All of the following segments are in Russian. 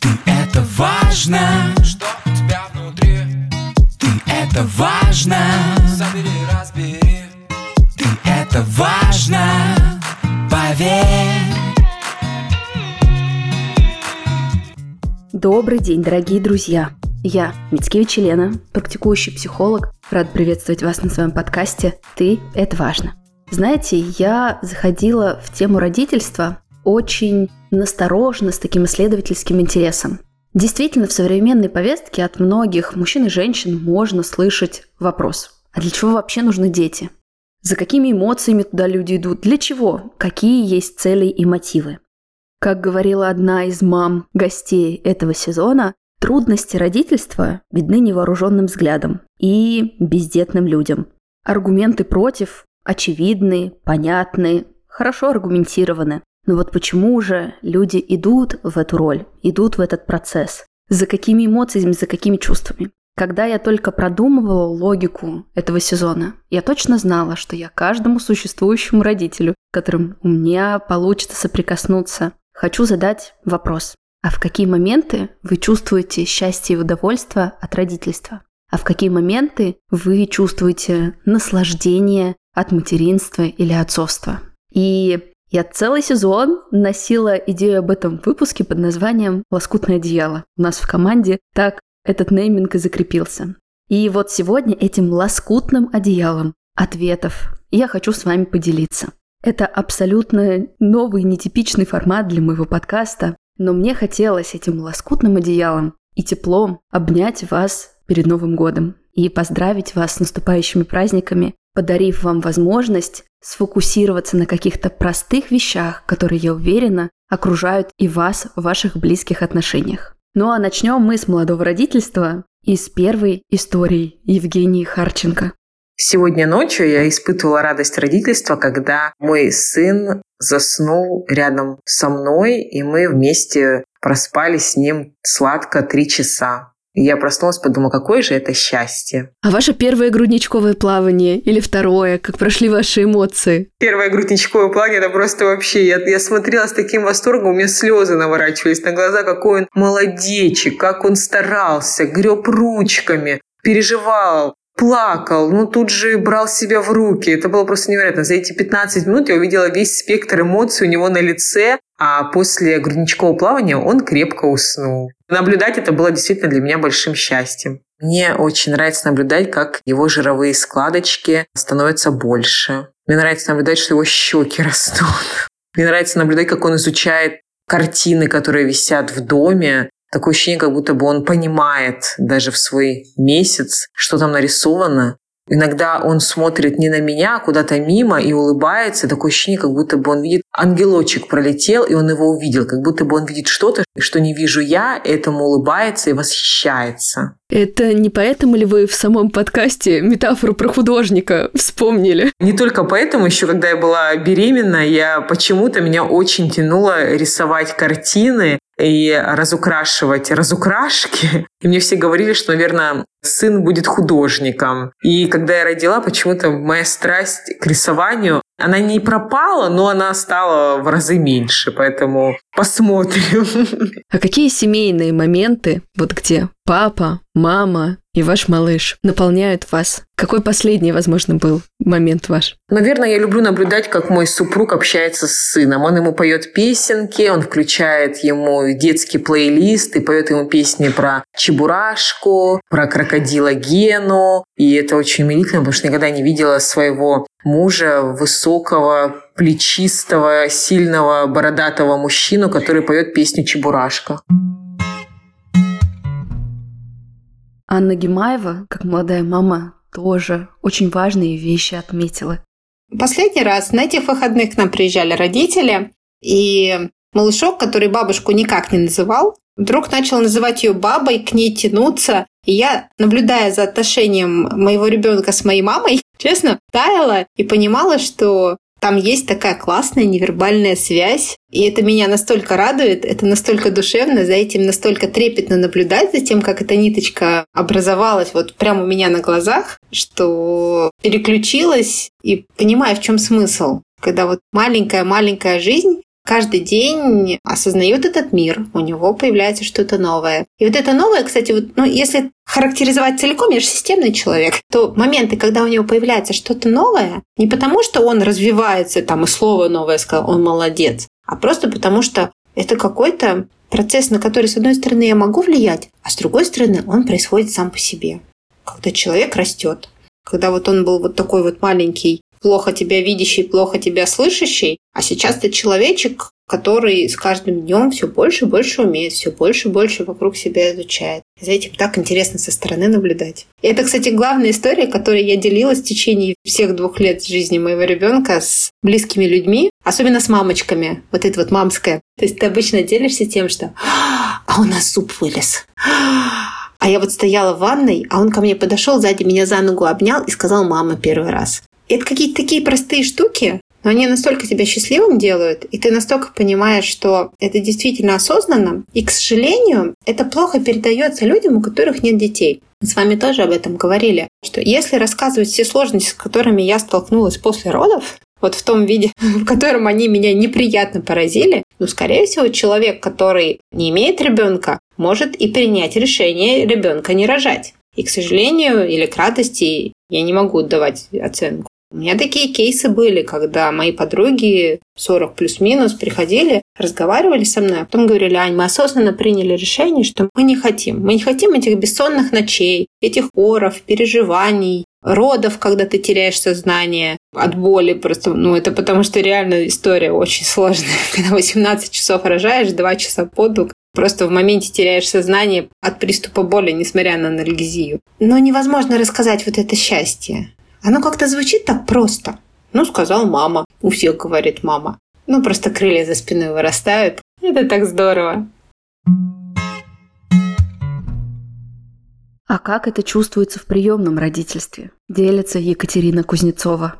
Ты это важно, Что у тебя внутри? ты это важно, Забери, разбери ты это важно, поверь. Добрый день, дорогие друзья! Я, Мицкевич Елена, практикующий психолог, рад приветствовать вас на своем подкасте «Ты – это важно». Знаете, я заходила в тему родительства очень насторожно, с таким исследовательским интересом. Действительно, в современной повестке от многих мужчин и женщин можно слышать вопрос «А для чего вообще нужны дети?» За какими эмоциями туда люди идут? Для чего? Какие есть цели и мотивы? Как говорила одна из мам гостей этого сезона, трудности родительства видны невооруженным взглядом и бездетным людям. Аргументы против очевидны, понятны, хорошо аргументированы. Но вот почему же люди идут в эту роль, идут в этот процесс? За какими эмоциями, за какими чувствами? Когда я только продумывала логику этого сезона, я точно знала, что я каждому существующему родителю, которым у меня получится соприкоснуться, хочу задать вопрос. А в какие моменты вы чувствуете счастье и удовольствие от родительства? А в какие моменты вы чувствуете наслаждение от материнства или отцовства? И я целый сезон носила идею об этом выпуске под названием «Лоскутное одеяло». У нас в команде так этот нейминг и закрепился. И вот сегодня этим лоскутным одеялом ответов я хочу с вами поделиться. Это абсолютно новый, нетипичный формат для моего подкаста, но мне хотелось этим лоскутным одеялом и теплом обнять вас перед Новым годом и поздравить вас с наступающими праздниками, подарив вам возможность сфокусироваться на каких-то простых вещах, которые, я уверена, окружают и вас в ваших близких отношениях. Ну а начнем мы с молодого родительства и с первой истории Евгении Харченко. Сегодня ночью я испытывала радость родительства, когда мой сын заснул рядом со мной, и мы вместе проспали с ним сладко три часа. Я проснулась, подумала, какое же это счастье. А ваше первое грудничковое плавание или второе, как прошли ваши эмоции? Первое грудничковое плавание, это просто вообще... Я, я смотрела с таким восторгом, у меня слезы наворачивались на глаза, какой он молодечек, как он старался, греб ручками, переживал, плакал, ну тут же брал себя в руки. Это было просто невероятно. За эти 15 минут я увидела весь спектр эмоций у него на лице, а после грудничкового плавания он крепко уснул. Наблюдать это было действительно для меня большим счастьем. Мне очень нравится наблюдать, как его жировые складочки становятся больше. Мне нравится наблюдать, что его щеки растут. Мне нравится наблюдать, как он изучает картины, которые висят в доме, Такое ощущение, как будто бы он понимает даже в свой месяц, что там нарисовано. Иногда он смотрит не на меня, а куда-то мимо и улыбается. Такое ощущение, как будто бы он видит, ангелочек пролетел, и он его увидел. Как будто бы он видит что-то, что не вижу я, этому улыбается и восхищается. Это не поэтому ли вы в самом подкасте метафору про художника вспомнили? Не только поэтому, еще когда я была беременна, я почему-то меня очень тянуло рисовать картины и разукрашивать разукрашки. И мне все говорили, что, наверное, сын будет художником. И когда я родила, почему-то моя страсть к рисованию, она не пропала, но она стала в разы меньше. Поэтому посмотрим. А какие семейные моменты, вот где папа, мама и ваш малыш наполняют вас? Какой последний, возможно, был момент ваш? Наверное, я люблю наблюдать, как мой супруг общается с сыном. Он ему поет песенки, он включает ему детский плейлист и поет ему песни про Чебурашку, про крокодила Гену. И это очень умилительно, потому что никогда не видела своего мужа, высокого, плечистого, сильного, бородатого мужчину, который поет песню Чебурашка. Анна Гимаева, как молодая мама, тоже очень важные вещи отметила. Последний раз на этих выходных к нам приезжали родители, и малышок, который бабушку никак не называл, вдруг начал называть ее бабой, к ней тянуться. И я, наблюдая за отношением моего ребенка с моей мамой, честно, таяла и понимала, что там есть такая классная невербальная связь, и это меня настолько радует, это настолько душевно, за этим настолько трепетно наблюдать, за тем, как эта ниточка образовалась вот прямо у меня на глазах, что переключилась и понимаю, в чем смысл. Когда вот маленькая-маленькая жизнь каждый день осознает этот мир, у него появляется что-то новое. И вот это новое, кстати, вот, ну, если характеризовать целиком, я же системный человек, то моменты, когда у него появляется что-то новое, не потому что он развивается, там, и слово новое сказал, он молодец, а просто потому что это какой-то процесс, на который, с одной стороны, я могу влиять, а с другой стороны, он происходит сам по себе. Когда человек растет, когда вот он был вот такой вот маленький, плохо тебя видящий, плохо тебя слышащий, а сейчас ты человечек, который с каждым днем все больше и больше умеет, все больше и больше вокруг себя изучает. За этим так интересно со стороны наблюдать. И это, кстати, главная история, которой я делилась в течение всех двух лет жизни моего ребенка с близкими людьми, особенно с мамочками. Вот это вот мамское. То есть ты обычно делишься тем, что «А у нас суп вылез». А я вот стояла в ванной, а он ко мне подошел, сзади меня за ногу обнял и сказал «мама» первый раз. Это какие-то такие простые штуки, но они настолько тебя счастливым делают, и ты настолько понимаешь, что это действительно осознанно. И, к сожалению, это плохо передается людям, у которых нет детей. Мы с вами тоже об этом говорили, что если рассказывать все сложности, с которыми я столкнулась после родов, вот в том виде, в котором они меня неприятно поразили, ну, скорее всего, человек, который не имеет ребенка, может и принять решение ребенка не рожать. И, к сожалению, или к радости, я не могу давать оценку. У меня такие кейсы были, когда мои подруги 40 плюс-минус приходили, разговаривали со мной, а потом говорили, Ань, мы осознанно приняли решение, что мы не хотим. Мы не хотим этих бессонных ночей, этих оров, переживаний, родов, когда ты теряешь сознание от боли. Просто, ну, это потому что реально история очень сложная. Когда 18 часов рожаешь, 2 часа подуг, Просто в моменте теряешь сознание от приступа боли, несмотря на анальгезию. Но невозможно рассказать вот это счастье. Оно как-то звучит так просто. Ну, сказал мама. У всех говорит мама. Ну, просто крылья за спиной вырастают. Это так здорово. А как это чувствуется в приемном родительстве? Делится Екатерина Кузнецова.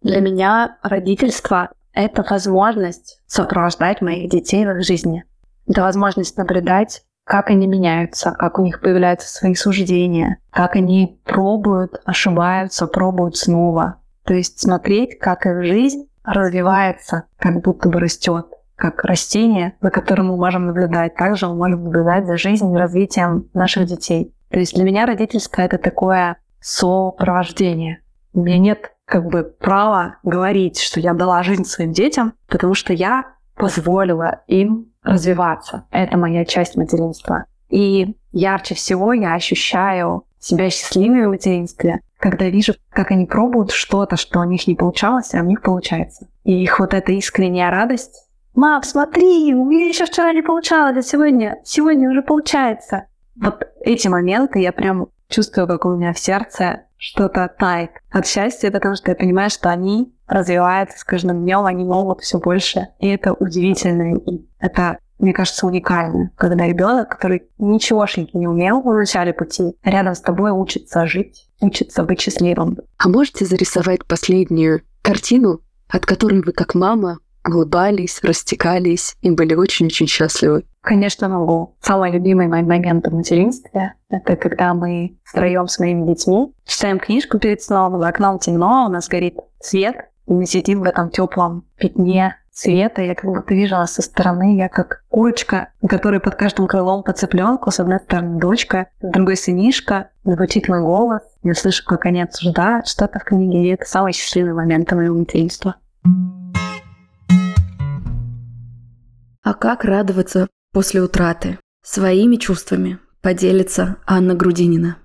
Для меня родительство — это возможность сопровождать моих детей в их жизни. Это возможность наблюдать как они меняются, как у них появляются свои суждения, как они пробуют, ошибаются, пробуют снова. То есть смотреть, как их жизнь развивается, как будто бы растет, как растение, за которым мы можем наблюдать. Также мы можем наблюдать за жизнью и развитием наших детей. То есть для меня родительское — это такое сопровождение. У меня нет как бы права говорить, что я дала жизнь своим детям, потому что я позволила им развиваться. Это моя часть материнства. И ярче всего я ощущаю себя счастливой в материнстве, когда вижу, как они пробуют что-то, что у них не получалось, а у них получается. И их вот эта искренняя радость. «Мам, смотри, у меня еще вчера не получалось, а сегодня, сегодня уже получается». Вот эти моменты я прям чувствую, как у меня в сердце что-то тает от счастья, потому что я понимаю, что они развиваются с каждым днем, они могут все больше. И это удивительно. И это мне кажется, уникально, когда ребенок, который ничегошеньки не умел в начале пути, рядом с тобой учится жить, учится быть счастливым. А можете зарисовать последнюю картину, от которой вы как мама улыбались, растекались и были очень-очень счастливы? Конечно, могу. Самый любимый мой момент в материнстве — это когда мы втроем с моими детьми читаем книжку перед сном, за окном темно, у нас горит свет, и мы сидим в этом теплом пятне света. Я как будто вижу со стороны, я как курочка, которая под каждым крылом по цыпленку. С одной стороны дочка, с другой сынишка. Звучит мой голос. Я слышу, как они обсуждают что-то в книге. И это самый счастливый момент моего материнства. А как радоваться после утраты? Своими чувствами поделится Анна Грудинина.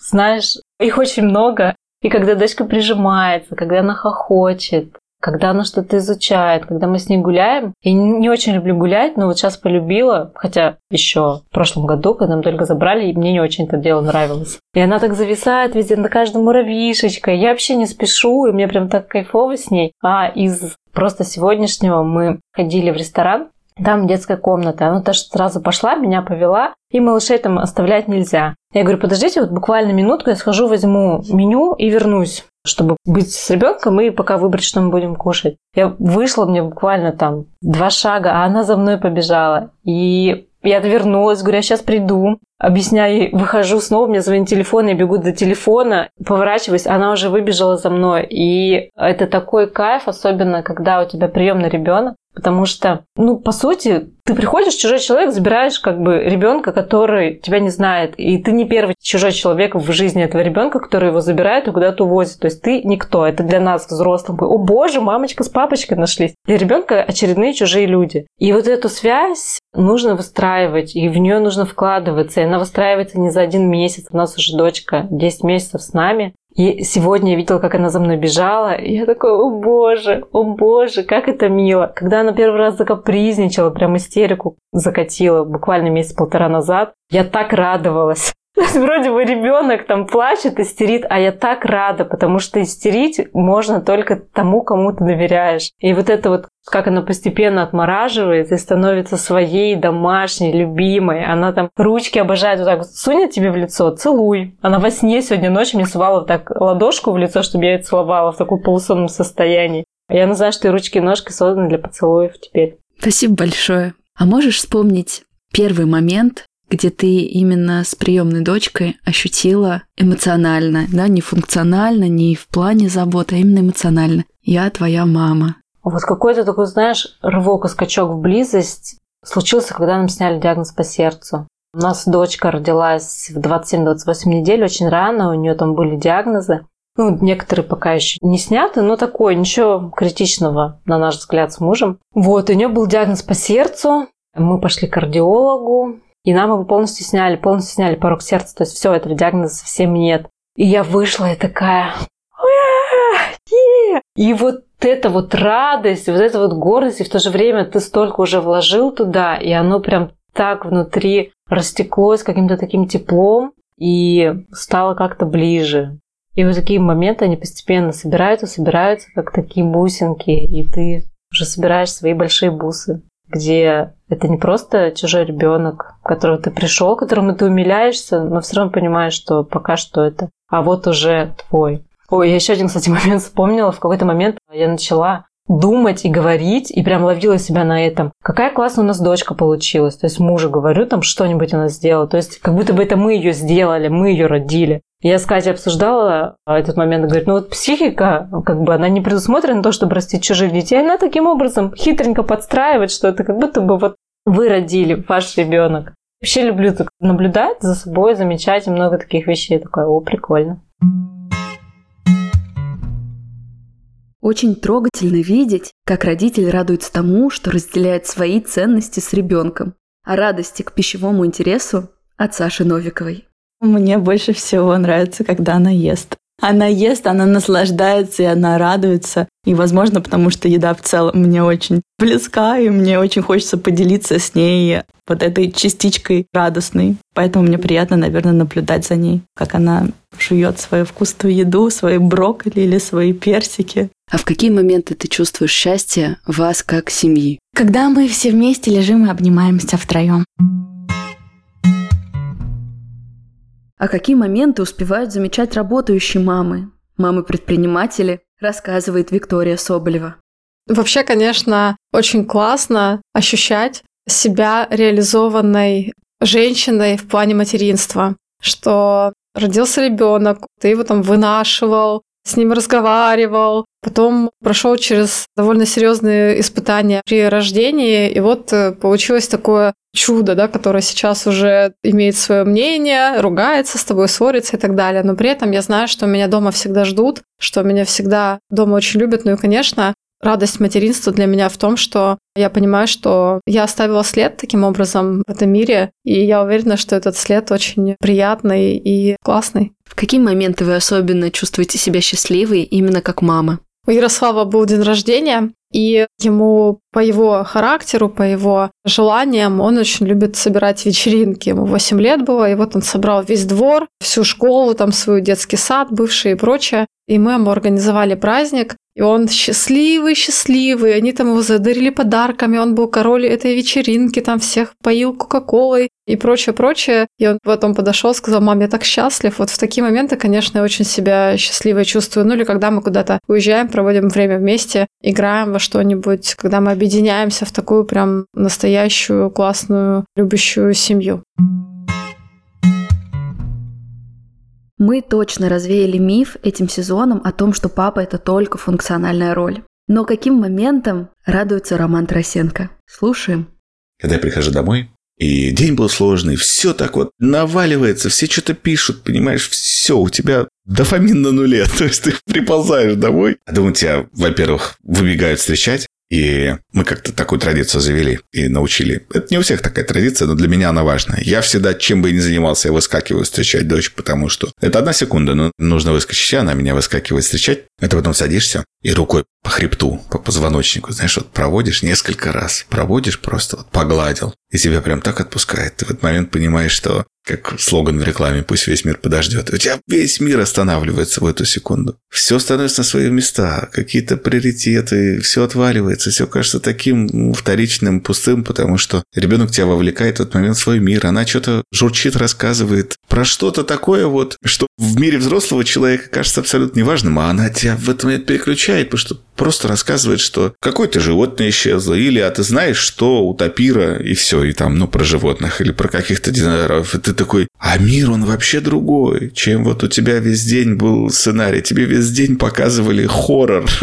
Знаешь, их очень много. И когда дочка прижимается, когда она хохочет, когда она что-то изучает, когда мы с ней гуляем. Я не очень люблю гулять, но вот сейчас полюбила, хотя еще в прошлом году, когда мы только забрали, и мне не очень это дело нравилось. И она так зависает везде на каждом муравьишечка. Я вообще не спешу, и мне прям так кайфово с ней. А из просто сегодняшнего мы ходили в ресторан, там детская комната. Она тоже сразу пошла, меня повела, и малышей там оставлять нельзя. Я говорю, подождите, вот буквально минутку, я схожу, возьму меню и вернусь чтобы быть с ребенком и пока выбрать, что мы будем кушать. Я вышла, мне буквально там два шага, а она за мной побежала. И я отвернулась, говорю, я сейчас приду. Объясняю ей, выхожу снова, мне звонит телефон, я бегу до телефона, поворачиваюсь, она уже выбежала за мной. И это такой кайф, особенно когда у тебя приемный ребенок, Потому что, ну, по сути, ты приходишь, чужой человек, забираешь как бы ребенка, который тебя не знает. И ты не первый чужой человек в жизни этого ребенка, который его забирает и куда-то увозит. То есть ты никто. Это для нас, взрослых. О боже, мамочка с папочкой нашлись. Для ребенка очередные чужие люди. И вот эту связь нужно выстраивать, и в нее нужно вкладываться. И она выстраивается не за один месяц. У нас уже дочка 10 месяцев с нами. И сегодня я видела, как она за мной бежала, и я такой, о боже, о боже, как это мило. Когда она первый раз закапризничала, прям истерику закатила буквально месяц-полтора назад, я так радовалась. Вроде бы ребенок там плачет, истерит, а я так рада, потому что истерить можно только тому, кому ты доверяешь. И вот это вот, как она постепенно отмораживается и становится своей домашней, любимой. Она там ручки обожает вот так вот сунет тебе в лицо, целуй. Она во сне сегодня ночью мне сувала вот так ладошку в лицо, чтобы я ее целовала в таком полусонном состоянии. Я знаю, что и ручки и ножки созданы для поцелуев теперь. Спасибо большое. А можешь вспомнить первый момент, где ты именно с приемной дочкой ощутила эмоционально, да, не функционально, не в плане заботы, а именно эмоционально. Я твоя мама. Вот какой-то такой, знаешь, рывок и скачок в близость случился, когда нам сняли диагноз по сердцу. У нас дочка родилась в 27-28 недель, очень рано, у нее там были диагнозы. Ну, некоторые пока еще не сняты, но такое, ничего критичного, на наш взгляд, с мужем. Вот, у нее был диагноз по сердцу. Мы пошли к кардиологу, и нам его полностью сняли, полностью сняли порог сердца. То есть все, этого диагноза совсем нет. И я вышла и такая... И вот эта вот радость, вот эта вот гордость, и в то же время ты столько уже вложил туда, и оно прям так внутри растеклось каким-то таким теплом и стало как-то ближе. И вот такие моменты, они постепенно собираются, собираются, как такие бусинки, и ты уже собираешь свои большие бусы, где это не просто чужой ребенок, которого ты пришел, которому ты умиляешься, но все равно понимаешь, что пока что это, а вот уже твой. Ой, я еще один, кстати, момент вспомнила. В какой-то момент я начала думать и говорить, и прям ловила себя на этом. Какая классная у нас дочка получилась. То есть мужу говорю, там что-нибудь она сделала. То есть как будто бы это мы ее сделали, мы ее родили. Я с Катей обсуждала этот момент, говорит, ну вот психика, как бы она не предусмотрена то, чтобы растить чужих детей, она таким образом хитренько подстраивает, что это как будто бы вот вы родили, ваш ребенок. Вообще люблю так наблюдать за собой, замечать и много таких вещей. Такое, о, прикольно. Очень трогательно видеть, как родитель радуется тому, что разделяет свои ценности с ребенком, а радости к пищевому интересу от Саши Новиковой. Мне больше всего нравится, когда она ест. Она ест, она наслаждается, и она радуется. И, возможно, потому что еда в целом мне очень близка, и мне очень хочется поделиться с ней вот этой частичкой радостной. Поэтому мне приятно, наверное, наблюдать за ней, как она жует свою вкусную еду, свои брокколи или свои персики. А в какие моменты ты чувствуешь счастье вас как семьи? Когда мы все вместе лежим и обнимаемся втроем. А какие моменты успевают замечать работающие мамы? Мамы-предприниматели, рассказывает Виктория Соболева. Вообще, конечно, очень классно ощущать себя реализованной женщиной в плане материнства, что родился ребенок, ты его там вынашивал, с ним разговаривал, потом прошел через довольно серьезные испытания при рождении, и вот э, получилось такое чудо, да, которое сейчас уже имеет свое мнение, ругается с тобой, ссорится и так далее. Но при этом я знаю, что меня дома всегда ждут, что меня всегда дома очень любят. Ну и, конечно, радость материнства для меня в том, что я понимаю, что я оставила след таким образом в этом мире, и я уверена, что этот след очень приятный и классный. В какие моменты вы особенно чувствуете себя счастливой именно как мама? У Ярослава был день рождения, и ему по его характеру, по его желаниям, он очень любит собирать вечеринки. Ему 8 лет было, и вот он собрал весь двор, всю школу, там свой детский сад бывший и прочее. И мы ему организовали праздник. И он счастливый, счастливый. Они там его задарили подарками. Он был король этой вечеринки, там всех поил Кока-Колой и прочее, прочее. И он потом подошел, сказал, мам, я так счастлив. Вот в такие моменты, конечно, я очень себя счастливой чувствую. Ну или когда мы куда-то уезжаем, проводим время вместе, играем во что-нибудь, когда мы объединяемся в такую прям настоящую, классную, любящую семью. Мы точно развеяли миф этим сезоном о том, что папа – это только функциональная роль. Но каким моментом радуется Роман Тарасенко? Слушаем. Когда я прихожу домой, и день был сложный, все так вот наваливается, все что-то пишут, понимаешь, все, у тебя дофамин на нуле. То есть ты приползаешь домой, а думаю, тебя, во-первых, выбегают встречать, и мы как-то такую традицию завели и научили. Это не у всех такая традиция, но для меня она важная. Я всегда, чем бы ни занимался, я выскакиваю встречать дочь, потому что это одна секунда, но нужно выскочить, она меня выскакивает встречать. Это потом садишься и рукой по хребту, по позвоночнику, знаешь, вот проводишь несколько раз, проводишь просто, вот погладил, и тебя прям так отпускает. Ты в этот момент понимаешь, что как слоган в рекламе «Пусть весь мир подождет». У тебя весь мир останавливается в эту секунду. Все становится на свои места, какие-то приоритеты, все отваливается, все кажется таким ну, вторичным, пустым, потому что ребенок тебя вовлекает в этот момент в свой мир. Она что-то журчит, рассказывает про что-то такое вот, что в мире взрослого человека кажется абсолютно неважным, а она тебя в этот момент переключает, потому что просто рассказывает, что какое-то животное исчезло, или а ты знаешь, что у тапира, и все, и там, ну, про животных, или про каких-то динозавров. И ты такой, а мир, он вообще другой, чем вот у тебя весь день был сценарий. Тебе весь день показывали хоррор.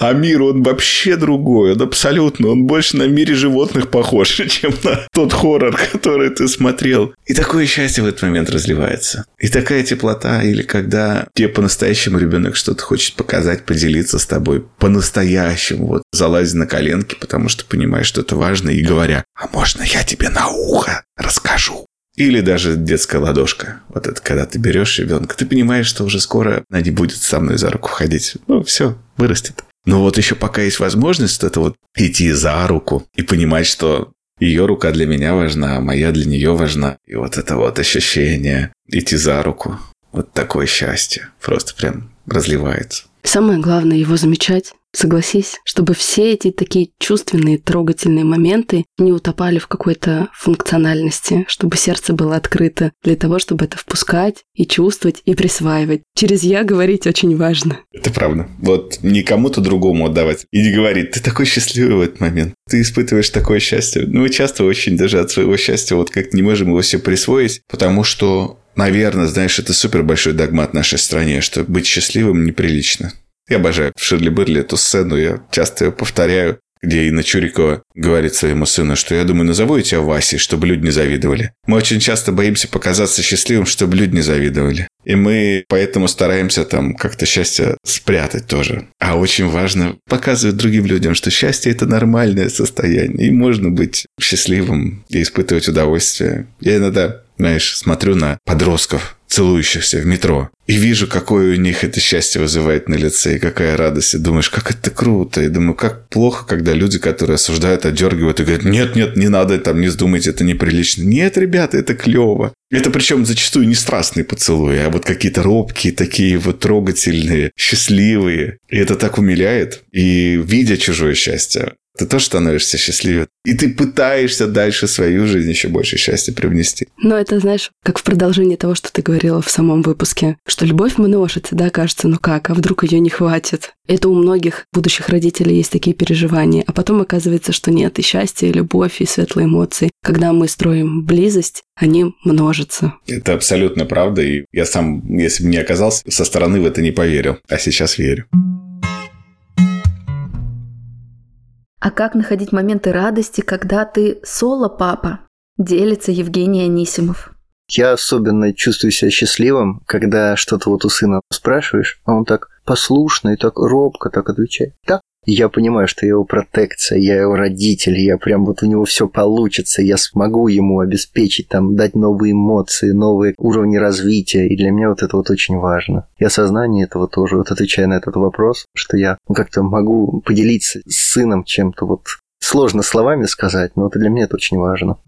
А мир, он вообще другой, он абсолютно, он больше на мире животных похож, чем на тот хоррор, который ты смотрел. И такое счастье в этот момент разливается. И такая теплота, или когда тебе по-настоящему ребенок что-то хочет показать, поделиться с тобой по-настоящему, вот залазить на коленки, потому что понимаешь, что это важно, и говоря, а можно я тебе на ухо расскажу? Или даже детская ладошка. Вот это когда ты берешь ребенка, ты понимаешь, что уже скоро она не будет со мной за руку ходить. Ну, все, вырастет. Но вот еще пока есть возможность, это вот идти за руку и понимать, что ее рука для меня важна, а моя для нее важна. И вот это вот ощущение идти за руку, вот такое счастье просто прям разливается. Самое главное его замечать, Согласись, чтобы все эти такие чувственные, трогательные моменты не утопали в какой-то функциональности, чтобы сердце было открыто для того, чтобы это впускать и чувствовать и присваивать. Через «я» говорить очень важно. Это правда. Вот не кому-то другому отдавать. И не говорить, ты такой счастливый в этот момент. Ты испытываешь такое счастье. Ну, мы часто очень даже от своего счастья вот как не можем его себе присвоить, потому что Наверное, знаешь, это супер большой догмат в нашей стране, что быть счастливым неприлично. Я обожаю в Ширли Берли эту сцену, я часто ее повторяю, где Инна Чурикова говорит своему сыну, что я думаю, назову я тебя Васей, чтобы люди не завидовали. Мы очень часто боимся показаться счастливым, чтобы люди не завидовали. И мы поэтому стараемся там как-то счастье спрятать тоже. А очень важно показывать другим людям, что счастье – это нормальное состояние. И можно быть счастливым и испытывать удовольствие. Я иногда, знаешь, смотрю на подростков, целующихся в метро. И вижу, какое у них это счастье вызывает на лице, и какая радость. И думаешь, как это круто. И думаю, как плохо, когда люди, которые осуждают, отдергивают и говорят, нет, нет, не надо, там, не вздумайте, это неприлично. Нет, ребята, это клево. Это причем зачастую не страстные поцелуи, а вот какие-то робкие, такие вот трогательные, счастливые. И это так умиляет. И видя чужое счастье, ты тоже становишься счастливее. И ты пытаешься дальше свою жизнь еще больше счастья привнести. Но это, знаешь, как в продолжении того, что ты говорила в самом выпуске, что любовь множится, да, кажется, ну как, а вдруг ее не хватит? Это у многих будущих родителей есть такие переживания, а потом оказывается, что нет, и счастье, и любовь, и светлые эмоции. Когда мы строим близость, они множатся. Это абсолютно правда, и я сам, если бы не оказался, со стороны в это не поверил, а сейчас верю. А как находить моменты радости, когда ты соло-папа? Делится Евгений Анисимов. Я особенно чувствую себя счастливым, когда что-то вот у сына спрашиваешь, а он так послушно и так робко так отвечает. Да, я понимаю, что я его протекция, я его родитель, я прям вот у него все получится, я смогу ему обеспечить, там, дать новые эмоции, новые уровни развития, и для меня вот это вот очень важно. И осознание этого тоже, вот отвечая на этот вопрос, что я как-то могу поделиться с сыном чем-то вот сложно словами сказать, но это для меня это очень важно.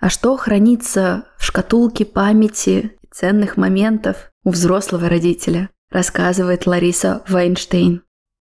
А что хранится в шкатулке памяти ценных моментов у взрослого родителя? Рассказывает Лариса Вайнштейн.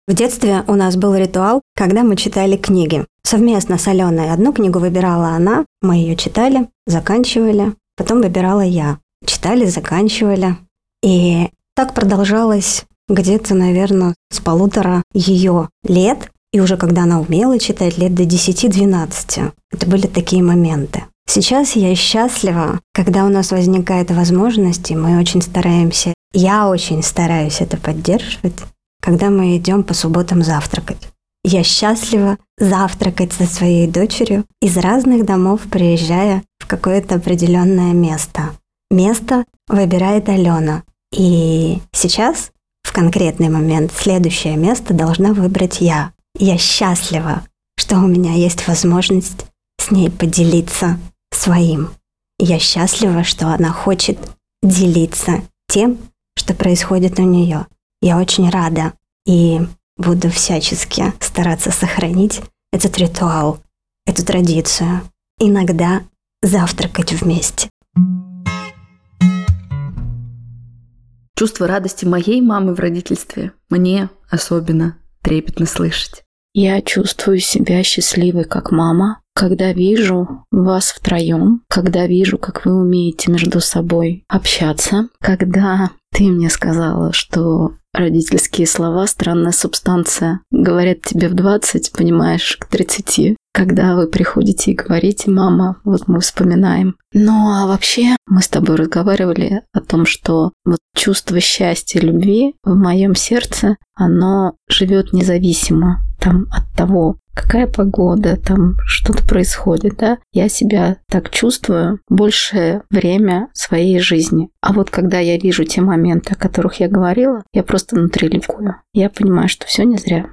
В детстве у нас был ритуал, когда мы читали книги. Совместно с Аленой одну книгу выбирала она, мы ее читали, заканчивали, потом выбирала я. Читали, заканчивали. И так продолжалось где-то, наверное, с полутора ее лет. И уже когда она умела читать, лет до 10-12. Это были такие моменты. Сейчас я счастлива, когда у нас возникает возможность, и мы очень стараемся, я очень стараюсь это поддерживать, когда мы идем по субботам завтракать. Я счастлива завтракать со своей дочерью из разных домов, приезжая в какое-то определенное место. Место выбирает Алена. И сейчас, в конкретный момент, следующее место должна выбрать я. Я счастлива, что у меня есть возможность с ней поделиться своим. Я счастлива, что она хочет делиться тем, что происходит у нее. Я очень рада и буду всячески стараться сохранить этот ритуал, эту традицию. Иногда завтракать вместе. Чувство радости моей мамы в родительстве мне особенно трепетно слышать. Я чувствую себя счастливой как мама, когда вижу вас втроем, когда вижу, как вы умеете между собой общаться, когда ты мне сказала, что родительские слова «странная субстанция» говорят тебе в 20, понимаешь, к 30. Когда вы приходите и говорите, мама, вот мы вспоминаем. Ну а вообще мы с тобой разговаривали о том, что вот чувство счастья, любви в моем сердце, оно живет независимо там от того, какая погода, там что-то происходит, да, я себя так чувствую большее время своей жизни. А вот когда я вижу те моменты, о которых я говорила, я просто внутри ликую. Я понимаю, что все не зря.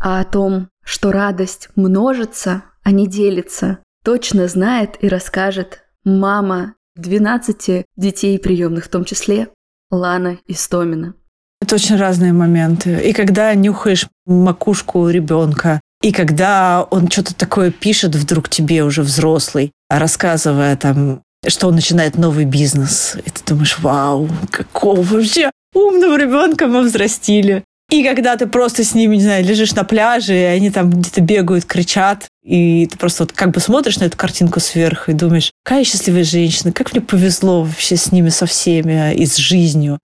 А о том, что радость множится, а не делится, точно знает и расскажет мама 12 детей приемных, в том числе Лана Истомина. Это очень разные моменты. И когда нюхаешь макушку ребенка, и когда он что-то такое пишет вдруг тебе уже взрослый, рассказывая там, что он начинает новый бизнес, и ты думаешь, вау, какого вообще умного ребенка мы взрастили. И когда ты просто с ними, не знаю, лежишь на пляже, и они там где-то бегают, кричат, и ты просто вот как бы смотришь на эту картинку сверху и думаешь, какая счастливая женщина, как мне повезло вообще с ними со всеми и с жизнью.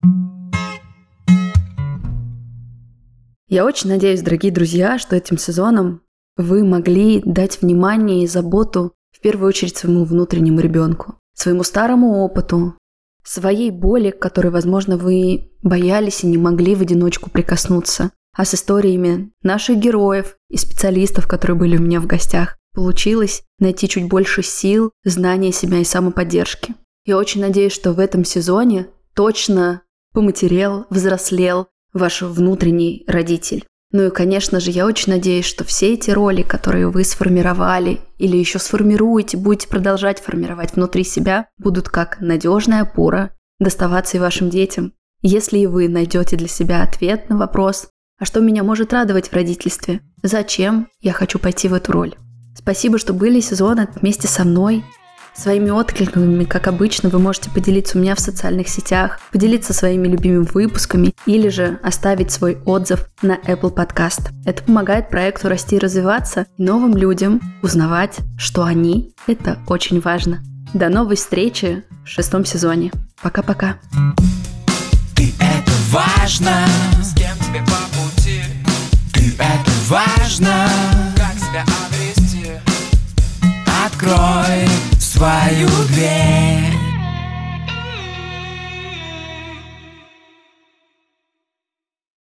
Я очень надеюсь, дорогие друзья, что этим сезоном вы могли дать внимание и заботу в первую очередь своему внутреннему ребенку, своему старому опыту, своей боли, к которой, возможно, вы боялись и не могли в одиночку прикоснуться, а с историями наших героев и специалистов, которые были у меня в гостях, получилось найти чуть больше сил, знания себя и самоподдержки. Я очень надеюсь, что в этом сезоне точно поматерел, взрослел ваш внутренний родитель. Ну и, конечно же, я очень надеюсь, что все эти роли, которые вы сформировали или еще сформируете, будете продолжать формировать внутри себя, будут как надежная опора доставаться и вашим детям. Если и вы найдете для себя ответ на вопрос, а что меня может радовать в родительстве? Зачем я хочу пойти в эту роль? Спасибо, что были сезон вместе со мной. Своими откликами, как обычно, вы можете поделиться у меня в социальных сетях, поделиться своими любимыми выпусками или же оставить свой отзыв на Apple Podcast. Это помогает проекту расти и развиваться, и новым людям узнавать, что они — это очень важно. До новой встречи в шестом сезоне. Пока-пока. Важно. С кем тебе по пути. Ты это важно. Как себя обрести. Открой свою дверь.